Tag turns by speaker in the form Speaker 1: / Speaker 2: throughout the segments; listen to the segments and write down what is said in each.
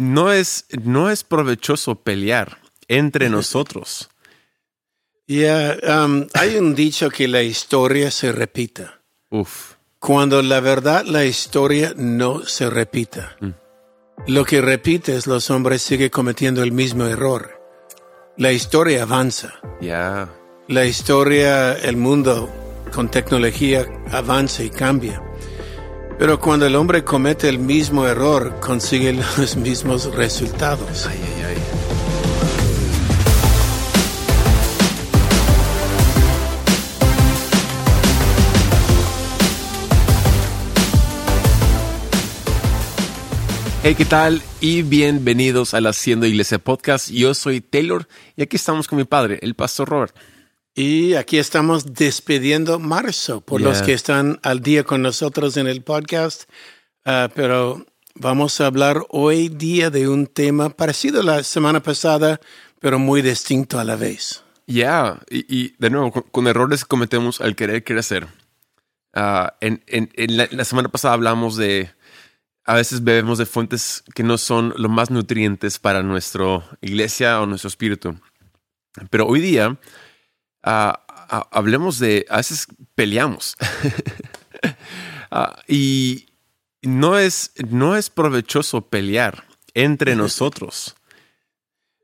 Speaker 1: no es, no es provechoso pelear entre nosotros.
Speaker 2: Ya, um, hay un dicho que la historia se repita.
Speaker 1: Uf.
Speaker 2: Cuando la verdad, la historia no se repita. Lo que repite es los hombres siguen cometiendo el mismo error. La historia avanza.
Speaker 1: Ya.
Speaker 2: La historia, el mundo con tecnología avanza y cambia. Pero cuando el hombre comete el mismo error, consigue los mismos resultados.
Speaker 1: Ay, ay, ay. Hey, ¿qué tal? Y bienvenidos al Haciendo Iglesia Podcast. Yo soy Taylor y aquí estamos con mi padre, el pastor Robert.
Speaker 2: Y aquí estamos despidiendo marzo por los
Speaker 1: Yeah.
Speaker 2: que están al día con nosotros en el podcast. Ah, pero vamos a hablar hoy día de un tema parecido a la semana pasada, pero muy distinto a la vez.
Speaker 1: Ya, y, y de nuevo, con, con errores que cometemos al querer crecer. Ah, en, en- en la, la semana pasada hablamos de, a veces bebemos de fuentes que no son lo más nutrientes para nuestra iglesia o nuestro espíritu. Pero hoy día, hablemos de, a veces peleamos. Ah, y no es, no es provechoso pelear entre nosotros.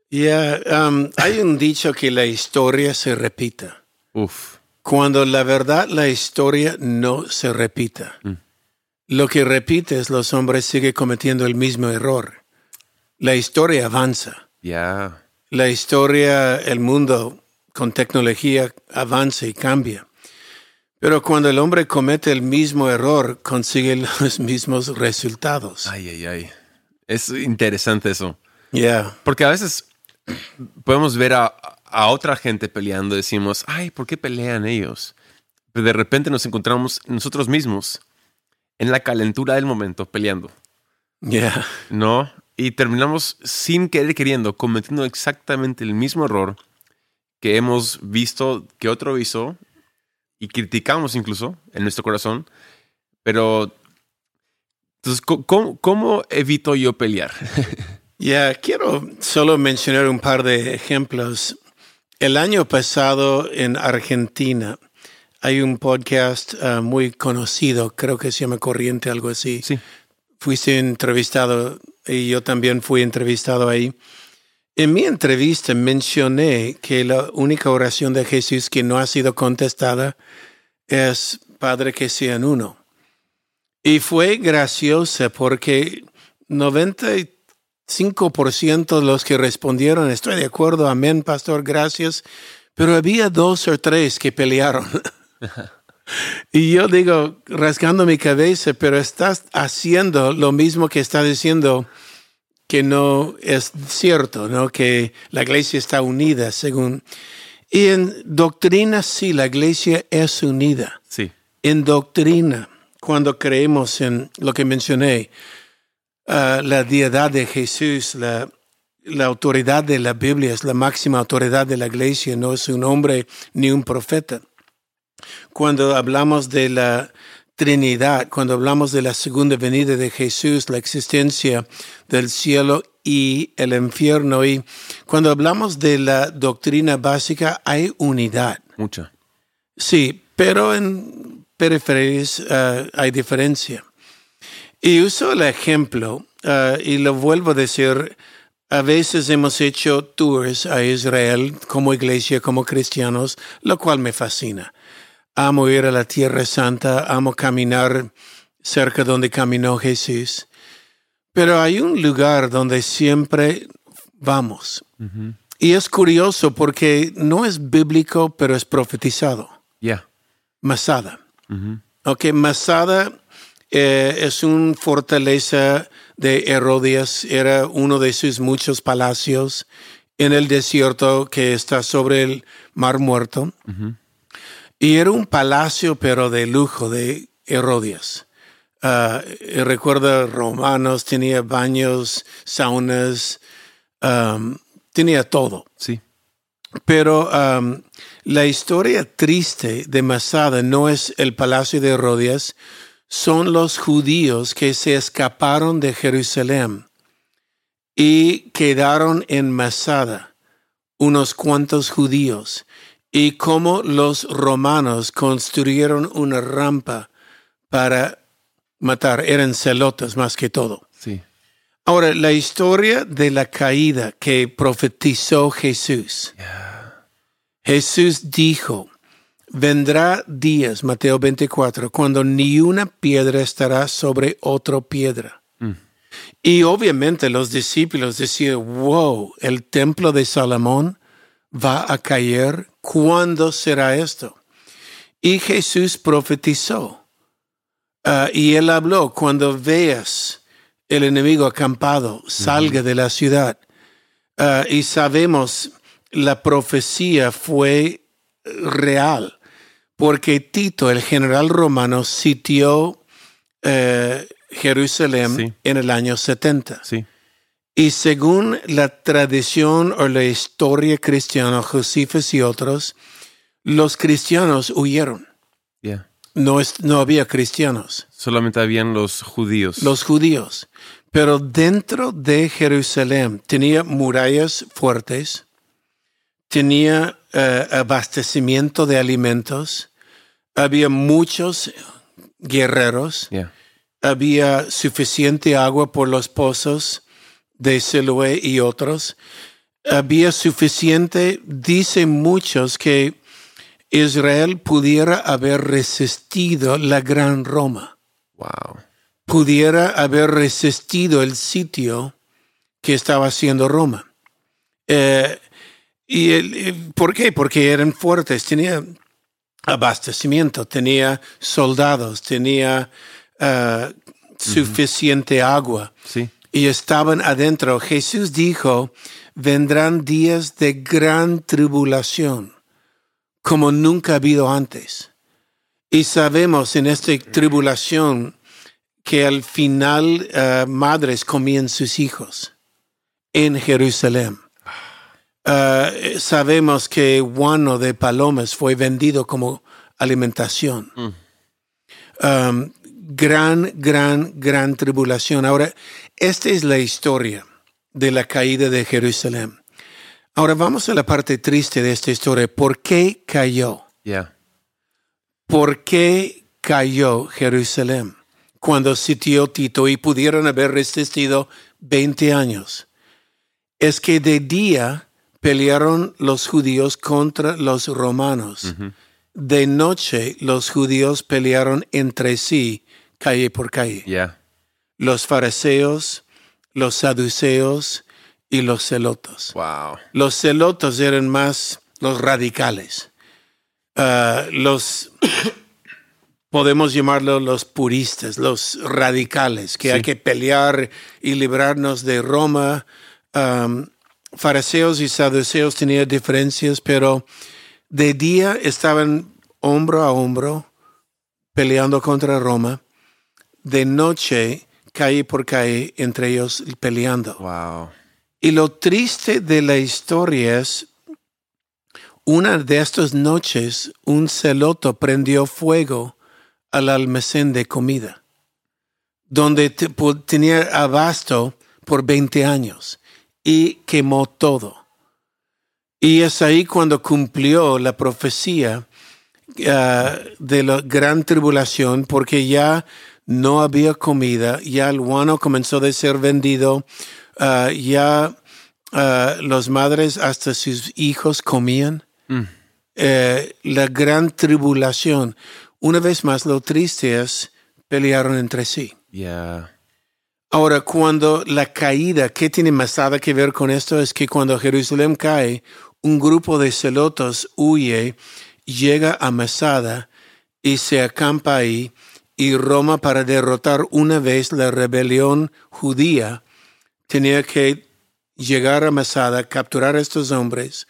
Speaker 2: Ya, um, hay un dicho que la historia se repita.
Speaker 1: Uf,
Speaker 2: Cuando la verdad, la historia no se repita. Lo que repite es los hombres siguen cometiendo el mismo error. La historia avanza.
Speaker 1: ya.
Speaker 2: La historia, el mundo con tecnología avanza y cambia. Pero cuando el hombre comete el mismo error, consigue los mismos resultados.
Speaker 1: Ay, ay, ay. Es interesante eso.
Speaker 2: Ya,
Speaker 1: Porque a veces podemos ver a, a otra gente peleando y decimos, ay, ¿por qué pelean ellos? Pero de repente nos encontramos nosotros mismos en la calentura del momento peleando,
Speaker 2: ya,
Speaker 1: ¿no? Y terminamos sin querer queriendo cometiendo exactamente el mismo error que hemos visto que otro hizo y criticamos incluso en nuestro corazón. Pero, entonces, ¿cómo- ¿cómo, cómo evito yo pelear?
Speaker 2: ya. Quiero solo mencionar un par de ejemplos. El año pasado en Argentina hay un podcast ah, muy conocido, creo que se llama Corriente, algo así.
Speaker 1: Sí.
Speaker 2: fuiste entrevistado y yo también fui entrevistado ahí. En mi entrevista mencioné que la única oración de Jesús que no ha sido contestada es Padre que sean uno. Y fue graciosa porque 95% de los que respondieron, estoy de acuerdo, amén, pastor, gracias, pero había dos o tres que pelearon. Y yo digo, rasgando mi cabeza, pero estás haciendo lo mismo que está diciendo que no es cierto, ¿no? Que la iglesia está unida, según. Y en doctrina, sí, la iglesia es unida.
Speaker 1: Sí.
Speaker 2: En doctrina, cuando creemos en lo que mencioné, ah, la deidad de Jesús, la, la autoridad de la Biblia es la máxima autoridad de la iglesia, no es un hombre ni un profeta cuando hablamos de la Trinidad, cuando hablamos de la segunda venida de Jesús, la existencia del cielo y el infierno, y cuando hablamos de la doctrina básica, hay unidad.
Speaker 1: Mucha.
Speaker 2: Sí, pero en periferias ah, hay diferencia. Y uso el ejemplo, ah, y lo vuelvo a decir, a veces hemos hecho tours a Israel como iglesia, como cristianos, lo cual me fascina. Amo ir a la Tierra Santa, amo caminar cerca donde caminó Jesús. Pero hay un lugar donde siempre vamos. Y es curioso porque no es bíblico, pero es profetizado.
Speaker 1: Ya.
Speaker 2: Masada. Ok, Masada eh, es una fortaleza de Herodes, era uno de sus muchos palacios en el desierto que está sobre el Mar Muerto. Y era un palacio, pero de lujo, de Herodes. Ah, y recuerda romanos, tenía baños, saunas, um, tenía todo.
Speaker 1: Sí.
Speaker 2: Pero um, la historia triste de Masada no es el palacio de Herodes, son los judíos que se escaparon de Jerusalén y quedaron en Masada unos cuantos judíos y cómo los romanos construyeron una rampa para matar. Eran celotas más que todo.
Speaker 1: Sí.
Speaker 2: Ahora, la historia de la caída que profetizó Jesús. Jesús dijo, vendrá días, Mateo 24, cuando ni una piedra estará sobre otra piedra.
Speaker 1: Mm.
Speaker 2: Y obviamente los discípulos decían, wow, el templo de Salomón va a caer. ¿Cuándo será esto? Y Jesús profetizó. Ah, y él habló, cuando veas el enemigo acampado, salga de la ciudad. Ah, y sabemos, la profecía fue real, porque Tito, el general romano, sitió eh, Jerusalén
Speaker 1: Sí.
Speaker 2: en el año 70.
Speaker 1: Sí.
Speaker 2: Y según la tradición o la historia cristiana, Josefos y otros, los cristianos huyeron.
Speaker 1: Yeah.
Speaker 2: No, es- no había cristianos,
Speaker 1: Solamente habían los judíos.
Speaker 2: los judíos. Pero dentro de Jerusalén tenía murallas fuertes, tenía eh, abastecimiento de alimentos, había muchos guerreros,
Speaker 1: Yeah.
Speaker 2: había suficiente agua por los pozos de Siloé y otros. Había suficiente, dicen muchos, que Israel pudiera haber resistido la gran Roma,
Speaker 1: Wow.
Speaker 2: pudiera haber resistido el sitio que estaba haciendo Roma. Eh, ¿Y el- el- por qué? Porque eran fuertes, tenía abastecimiento, tenía soldados, tenía ah, suficiente agua
Speaker 1: Sí.
Speaker 2: Y estaban adentro. Jesús dijo, vendrán días de gran tribulación, como nunca ha habido antes. Y sabemos en esta tribulación que al final ah, madres comían sus hijos en Jerusalén. Ah, sabemos que guano de palomas fue vendido como alimentación. Um, gran, gran, gran tribulación. Ahora, esta es la historia de la caída de Jerusalén. Ahora vamos a la parte triste de esta historia. ¿Por qué cayó?
Speaker 1: Yeah.
Speaker 2: ¿Por qué cayó Jerusalén cuando sitió Tito y pudieron haber resistido 20 años? Es que de día pelearon los judíos contra los romanos. De noche los judíos pelearon entre sí, calle por calle.
Speaker 1: Yeah.
Speaker 2: Los fariseos, los saduceos y los celotos.
Speaker 1: Wow.
Speaker 2: Los celotos eran más los radicales. Ah, los podemos llamarlo los puristas, los radicales, que hay que pelear y librarnos de Roma. Am, fariseos y saduceos tenían diferencias, pero de día estaban hombro a hombro peleando contra Roma. De noche, calle por calle, entre ellos peleando.
Speaker 1: Wow.
Speaker 2: Y lo triste de la historia es, una de estas noches, un celoto prendió fuego al almacén de comida, donde te- tenía abasto por 20 años y quemó todo. Y es ahí cuando cumplió la profecía ah, de la gran tribulación, porque ya no había comida, ya el guano comenzó a ser vendido, ah, ya ah, las madres hasta sus hijos comían. Eh, la gran tribulación. Una vez más, lo triste es, pelearon entre sí.
Speaker 1: Yeah.
Speaker 2: Ahora, cuando la caída, ¿qué tiene más nada que ver con esto? Es que cuando Jerusalén cae, un grupo de celotos huye, llega a Masada y se acampa ahí, y Roma para derrotar una vez la rebelión judía tenía que llegar a Masada, capturar a estos hombres,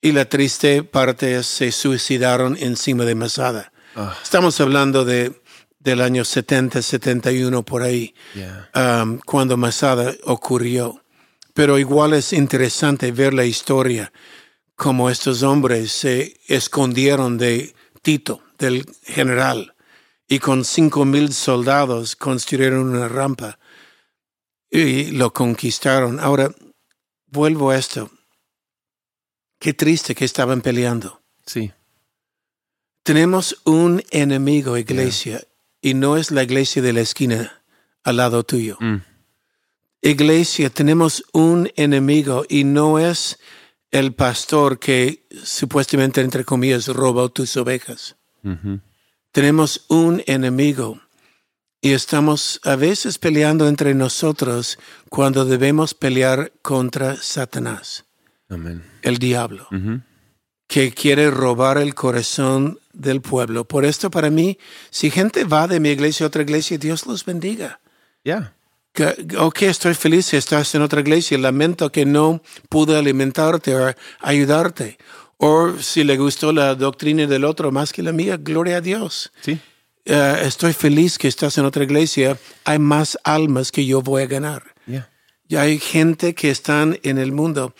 Speaker 2: y la triste parte es se suicidaron encima de Masada.
Speaker 1: Ah.
Speaker 2: Estamos hablando de, del año 70, 71 por ahí
Speaker 1: Yeah.
Speaker 2: um, cuando Masada ocurrió. Pero igual es interesante ver la historia, como estos hombres se escondieron de Tito, del general, y con cinco mil soldados construyeron una rampa. y lo conquistaron. Ahora, vuelvo a esto. Qué triste que estaban peleando.
Speaker 1: Sí.
Speaker 2: Tenemos un enemigo, iglesia, y no es la iglesia de la esquina al lado tuyo.
Speaker 1: Mm.
Speaker 2: Iglesia, tenemos un enemigo y no es el pastor que supuestamente, entre comillas, robó tus ovejas.
Speaker 1: Ujú.
Speaker 2: Tenemos un enemigo y estamos a veces peleando entre nosotros cuando debemos pelear contra Satanás,
Speaker 1: Amén.
Speaker 2: el diablo, que quiere robar el corazón del pueblo. Por esto, para mí, si gente va de mi iglesia a otra iglesia, Dios los bendiga.
Speaker 1: Ya.
Speaker 2: Que, ok, estoy feliz si estás en otra iglesia. Lamento que no pude alimentarte o ayudarte. O si le gustó la doctrina del otro más que la mía, gloria a Dios.
Speaker 1: Sí.
Speaker 2: Eh, estoy feliz que estás en otra iglesia. Hay más almas que yo voy a ganar.
Speaker 1: Ya.
Speaker 2: Y hay gente que están en el mundo.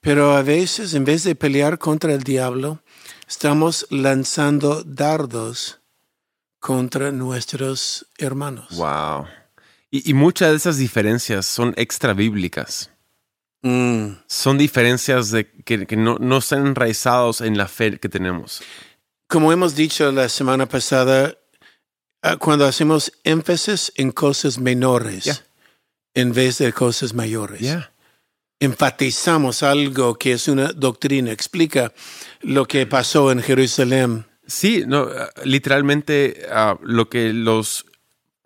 Speaker 2: Pero a veces, en vez de pelear contra el diablo, estamos lanzando dardos contra nuestros hermanos.
Speaker 1: Wow. Y, y muchas de esas diferencias son extra bíblicas.
Speaker 2: Mm.
Speaker 1: Son diferencias de que, que no, no están enraizados en la fe que tenemos.
Speaker 2: Como hemos dicho la semana pasada, ah, cuando hacemos énfasis en cosas menores en vez de cosas mayores, enfatizamos algo que es una doctrina, explica lo que pasó en Jerusalén.
Speaker 1: Sí, no, ah, literalmente ah, lo que los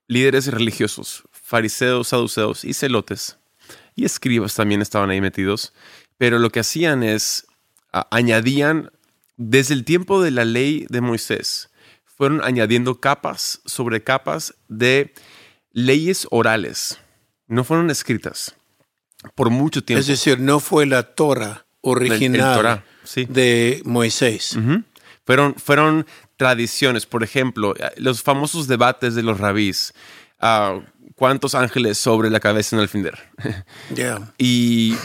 Speaker 1: líderes religiosos, fariseos, saduceos y celotes y escribas también estaban ahí metidos, pero lo que hacían es añadían desde el tiempo de la ley de Moisés, fueron añadiendo capas sobre capas de leyes orales, no fueron escritas por mucho tiempo.
Speaker 2: Es decir, no fue la Torah
Speaker 1: El- el
Speaker 2: original
Speaker 1: Torah, sí.
Speaker 2: de Moisés.
Speaker 1: Fueron, fueron tradiciones, por ejemplo, eh, los famosos debates de los rabís. ah, ¿Cuántos ángeles sobre la cabeza en el finder? ¿Y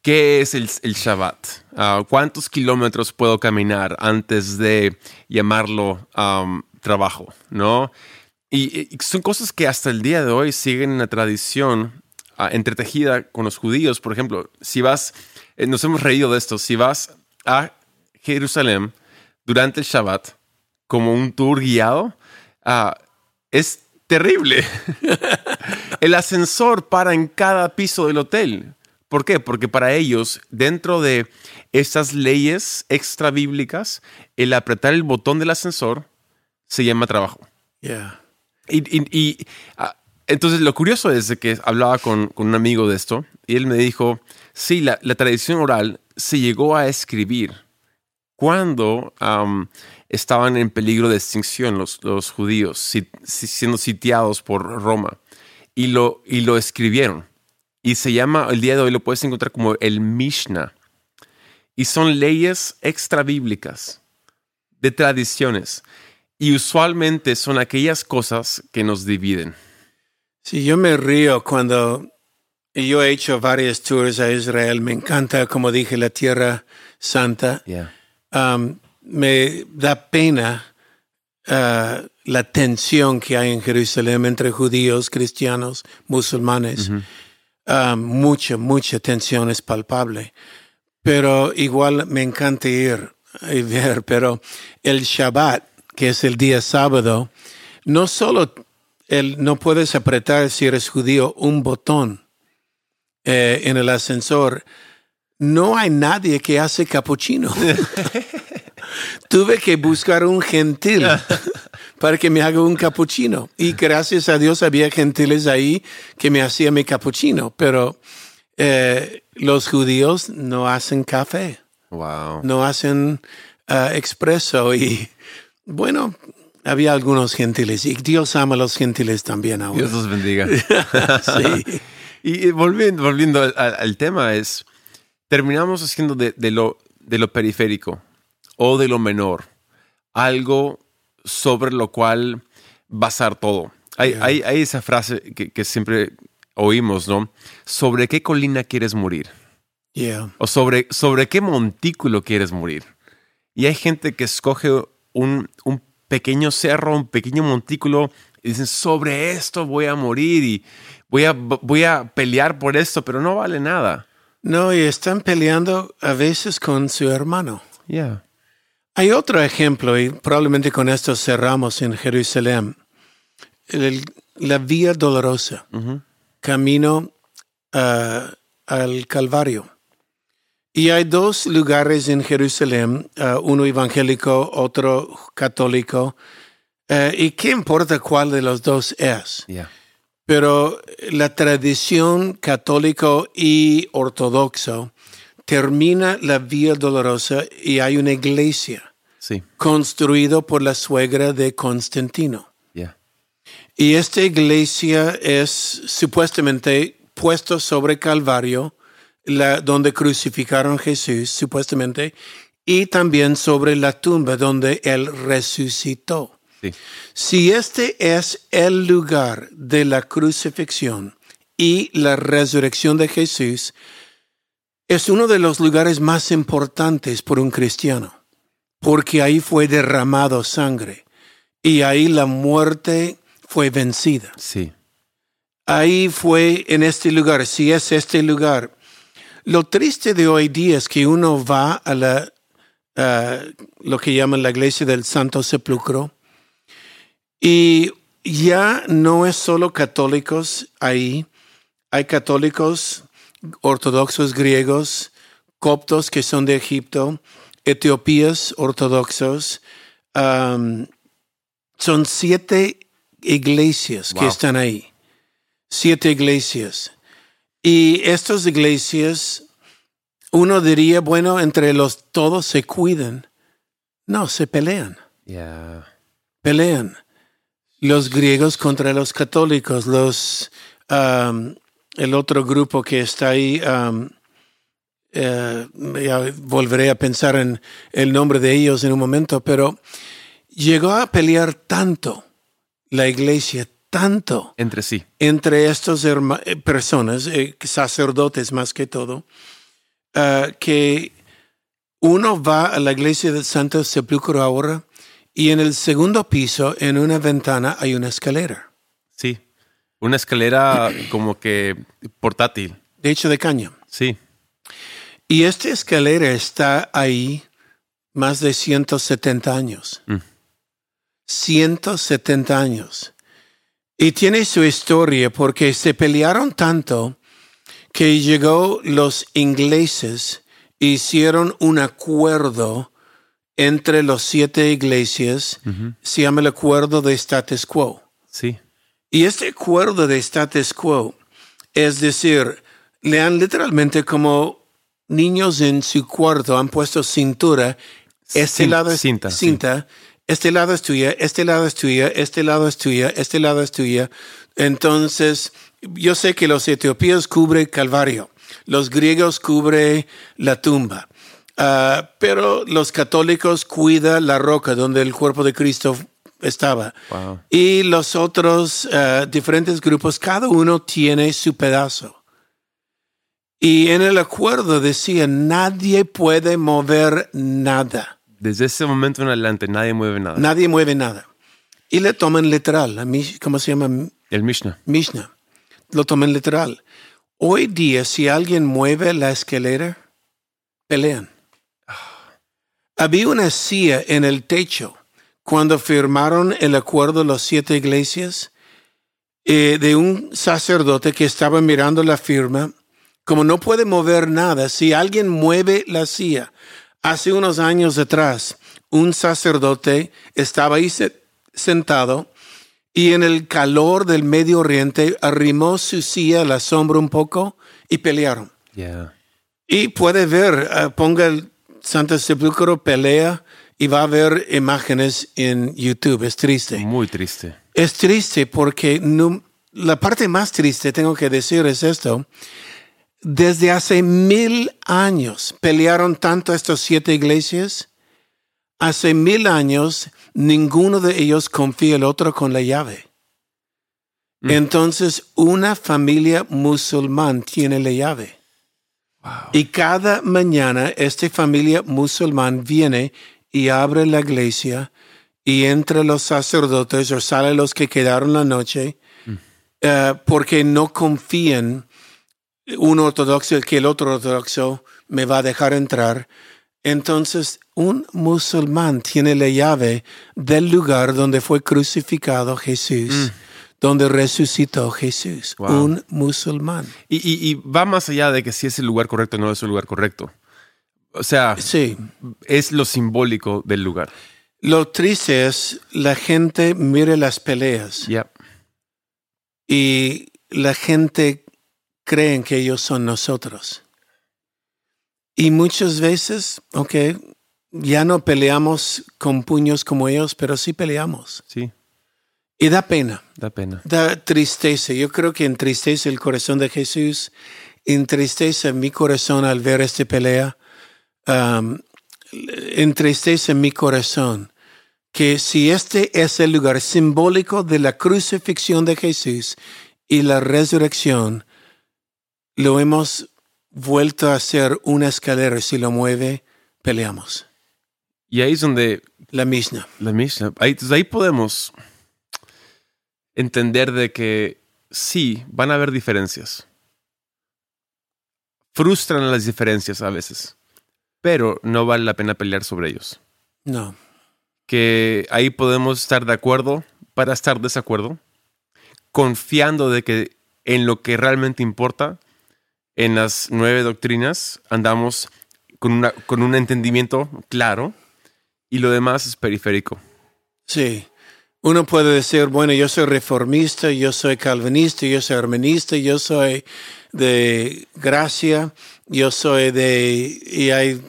Speaker 1: qué es el, el Shabbat? Ah, ¿Cuántos kilómetros puedo caminar antes de llamarlo am, trabajo? ¿No? Y, y son cosas que hasta el día de hoy siguen en la tradición ah, entretejida con los judíos. Por ejemplo, si vas, eh, nos hemos reído de esto, si vas a Jerusalén durante el Shabbat como un tour guiado, ah, es terrible. el ascensor para en cada piso del hotel. ¿Por qué? Porque para ellos, dentro de estas leyes extra bíblicas, el apretar el botón del ascensor se llama trabajo.
Speaker 2: Ya.
Speaker 1: Y, y- y, ah, entonces lo curioso es de que hablaba con, con un amigo de esto y él me dijo, sí, la, la tradición oral se llegó a escribir cuando estaban en peligro de extinción los, los judíos, si- si- siendo sitiados por Roma. Y lo, y lo escribieron. Y se llama, el día de hoy lo puedes encontrar como el Mishnah. Y son leyes extra bíblicas, de tradiciones. Y usualmente son aquellas cosas que nos dividen.
Speaker 2: Sí, yo me río cuando yo he hecho varios tours a Israel. Me encanta, como dije, la Tierra Santa. Um, me da pena uh, la tensión que hay en Jerusalén entre judíos, cristianos, musulmanes. Um, mucha, mucha tensión es palpable. Pero igual me encanta ir y ver. Pero el Shabbat, que es el día sábado, no solo el, no puedes apretar si eres judío un botón eh, en el ascensor. No hay nadie que hace capuchino. Tuve que buscar un gentil para que me haga un capuchino. Y gracias a Dios había gentiles ahí que me hacían mi capuchino. Pero eh, los judíos no hacen café,
Speaker 1: Wow.
Speaker 2: no hacen ah, expreso. Y bueno, había algunos gentiles. Y Dios ama a los gentiles también ahora.
Speaker 1: Dios los bendiga.
Speaker 2: Sí.
Speaker 1: y volviendo, volviendo al, al- al tema es, terminamos haciendo de, de lo, de lo periférico o de lo menor algo sobre lo cual basar todo. Hay,
Speaker 2: Yeah.
Speaker 1: hay, hay esa frase que, que siempre oímos, ¿no? ¿Sobre qué colina quieres morir?
Speaker 2: Yeah.
Speaker 1: o sobre, sobre qué montículo quieres morir. Y hay gente que escoge un, un pequeño cerro, un pequeño montículo y dicen, sobre esto voy a morir y voy a, voy a pelear por esto, pero no vale nada.
Speaker 2: No, y están peleando a veces con su hermano.
Speaker 1: Yeah.
Speaker 2: Hay otro ejemplo, y probablemente con esto cerramos en Jerusalén. El- la Vía Dolorosa, camino ah, al Calvario. Y hay dos lugares en Jerusalén, ah, uno evangélico, otro católico. Eh, ¿Y qué importa cuál de los dos es?
Speaker 1: Yeah.
Speaker 2: Pero la tradición católico y ortodoxo termina la Vía Dolorosa y hay una iglesia
Speaker 1: Sí.
Speaker 2: construida por la suegra de Constantino.
Speaker 1: Yeah.
Speaker 2: Y esta iglesia es supuestamente puesto sobre Calvario, la, donde crucificaron Jesús, supuestamente, y también sobre la tumba donde él resucitó.
Speaker 1: Sí.
Speaker 2: Si este es el lugar de la crucifixión y la resurrección de Jesús, es uno de los lugares más importantes por un cristiano, porque ahí fue derramado sangre y ahí la muerte fue vencida.
Speaker 1: Sí.
Speaker 2: Ahí fue en este lugar, si es este lugar. Lo triste de hoy día es que uno va a la, lo que llaman la iglesia del Santo Sepulcro y ya no es solo católicos ahí, hay católicos ortodoxos griegos, coptos que son de Egipto, etiopías ortodoxos. um, son siete iglesias que están ahí. Siete iglesias. Y estas iglesias, uno diría, bueno, entre los todos se cuidan. No, se pelean
Speaker 1: Yeah.
Speaker 2: pelean. Los griegos contra los católicos, los um, el otro grupo que está ahí, um, eh, ya volveré a pensar en el nombre de ellos en un momento, pero llegó a pelear tanto la iglesia, tanto
Speaker 1: Entre sí.
Speaker 2: entre estas eh, personas, eh, sacerdotes más que todo, ah, que uno va a la iglesia del Santo Sepulcro ahora y en el segundo piso, en una ventana, hay una escalera,
Speaker 1: Sí. Una escalera como que portátil.
Speaker 2: de hecho de caña.
Speaker 1: Sí.
Speaker 2: Y esta escalera está ahí más de 170 años.
Speaker 1: Mm.
Speaker 2: 170 años. Y tiene su historia porque se pelearon tanto que llegó los ingleses, hicieron un acuerdo entre los siete iglesias, se llama el acuerdo de status quo.
Speaker 1: Sí.
Speaker 2: Y este acuerdo de status quo, es decir, le han literalmente como niños en su cuarto han puesto cintura, este
Speaker 1: Cin-
Speaker 2: lado es
Speaker 1: cinta, sí.
Speaker 2: cinta, este lado es tuya, este lado es tuya, este lado es tuya, este lado es tuya. Entonces, yo sé que los etiopíos cubre Calvario, los griegos cubre la tumba, ah, pero los católicos cuida la roca donde el cuerpo de Cristo estaba.
Speaker 1: Wow.
Speaker 2: Y los otros eh, diferentes grupos, cada uno tiene su pedazo. Y en el acuerdo decía, nadie puede mover nada.
Speaker 1: Desde ese momento en adelante nadie mueve nada.
Speaker 2: Nadie mueve nada. Y le toman literal. A mí, ¿cómo se llama?
Speaker 1: El Mishnah.
Speaker 2: Mishnah. Lo toman literal. Hoy día, si alguien mueve la escalera, pelean. Había una silla en el techo cuando firmaron el acuerdo los siete iglesias eh, de un sacerdote que estaba mirando la firma. Como no puede mover nada, si alguien mueve la silla, hace unos años atrás, un sacerdote estaba ahí se- sentado y en el calor del Medio Oriente arrimó su silla a la sombra un poco y pelearon.
Speaker 1: Yeah.
Speaker 2: Y puede ver, eh, ponga el Santo Sepulcro pelea y va a ver imágenes en YouTube. Es triste.
Speaker 1: Muy triste.
Speaker 2: Es triste porque no- la parte más triste, tengo que decir, es esto. Desde hace mil años pelearon tanto estas siete iglesias. Hace mil años ninguno de ellos confía el otro con la llave.
Speaker 1: Mm.
Speaker 2: Entonces una familia musulmán tiene la llave. Y cada mañana esta familia musulmán viene y abre la iglesia y entre los sacerdotes o sale los que quedaron la noche eh, porque no confían un ortodoxo que el otro ortodoxo me va a dejar entrar. Entonces, un musulmán tiene la llave del lugar donde fue crucificado Jesús, donde resucitó Jesús.
Speaker 1: Wow.
Speaker 2: Un musulmán.
Speaker 1: Y, y- y va más allá de que si es el lugar correcto o no es el lugar correcto. O sea,
Speaker 2: Sí.
Speaker 1: es lo simbólico del lugar.
Speaker 2: Lo triste es la gente mire las peleas y la gente creen que ellos son nosotros. Y muchas veces, ok, ya no peleamos con puños como ellos, pero sí peleamos.
Speaker 1: Sí,
Speaker 2: Y da pena,
Speaker 1: da pena.
Speaker 2: da tristeza. Yo creo que entristece el corazón de Jesús, entristece mi corazón al ver esta pelea, um, entristece mi corazón que si este es el lugar simbólico de la crucifixión de Jesús y la resurrección, lo hemos vuelto a hacer una escalera. Si lo mueve, peleamos.
Speaker 1: Y ahí es donde
Speaker 2: La misma.
Speaker 1: la Mishnah, ahí, ahí podemos entender de que sí, van a haber diferencias. Frustran las diferencias a veces, pero no vale la pena pelear sobre ellos.
Speaker 2: No.
Speaker 1: que ahí podemos estar de acuerdo para estar desacuerdo, confiando de que en lo que realmente importa, en las nueve doctrinas, andamos con, una, con un entendimiento claro y lo demás es periférico.
Speaker 2: Sí. Uno puede decir, bueno, yo soy reformista, yo soy calvinista, yo soy armenista, yo soy de gracia, yo soy de... y hay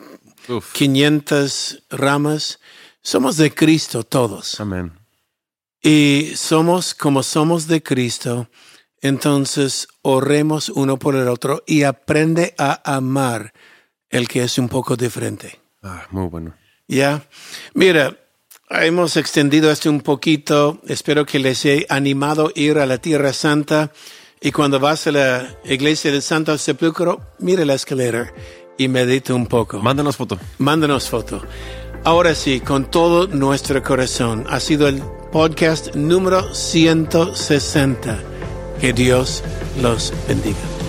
Speaker 1: Uf,
Speaker 2: 500 ramas. Somos de Cristo todos.
Speaker 1: amén.
Speaker 2: Y somos como somos de Cristo, entonces oremos uno por el otro y aprende a amar el que es un poco diferente.
Speaker 1: Ah, muy bueno.
Speaker 2: Ya, mira, hemos extendido esto un poquito. Espero que les haya animado a ir a la Tierra Santa. Y cuando vas a la iglesia del Santo Sepulcro, mira la escalera y medita un poco.
Speaker 1: Mándanos foto.
Speaker 2: Mándanos foto. Ahora sí, con todo nuestro corazón, ha sido el podcast número 160. Que Dios los bendiga.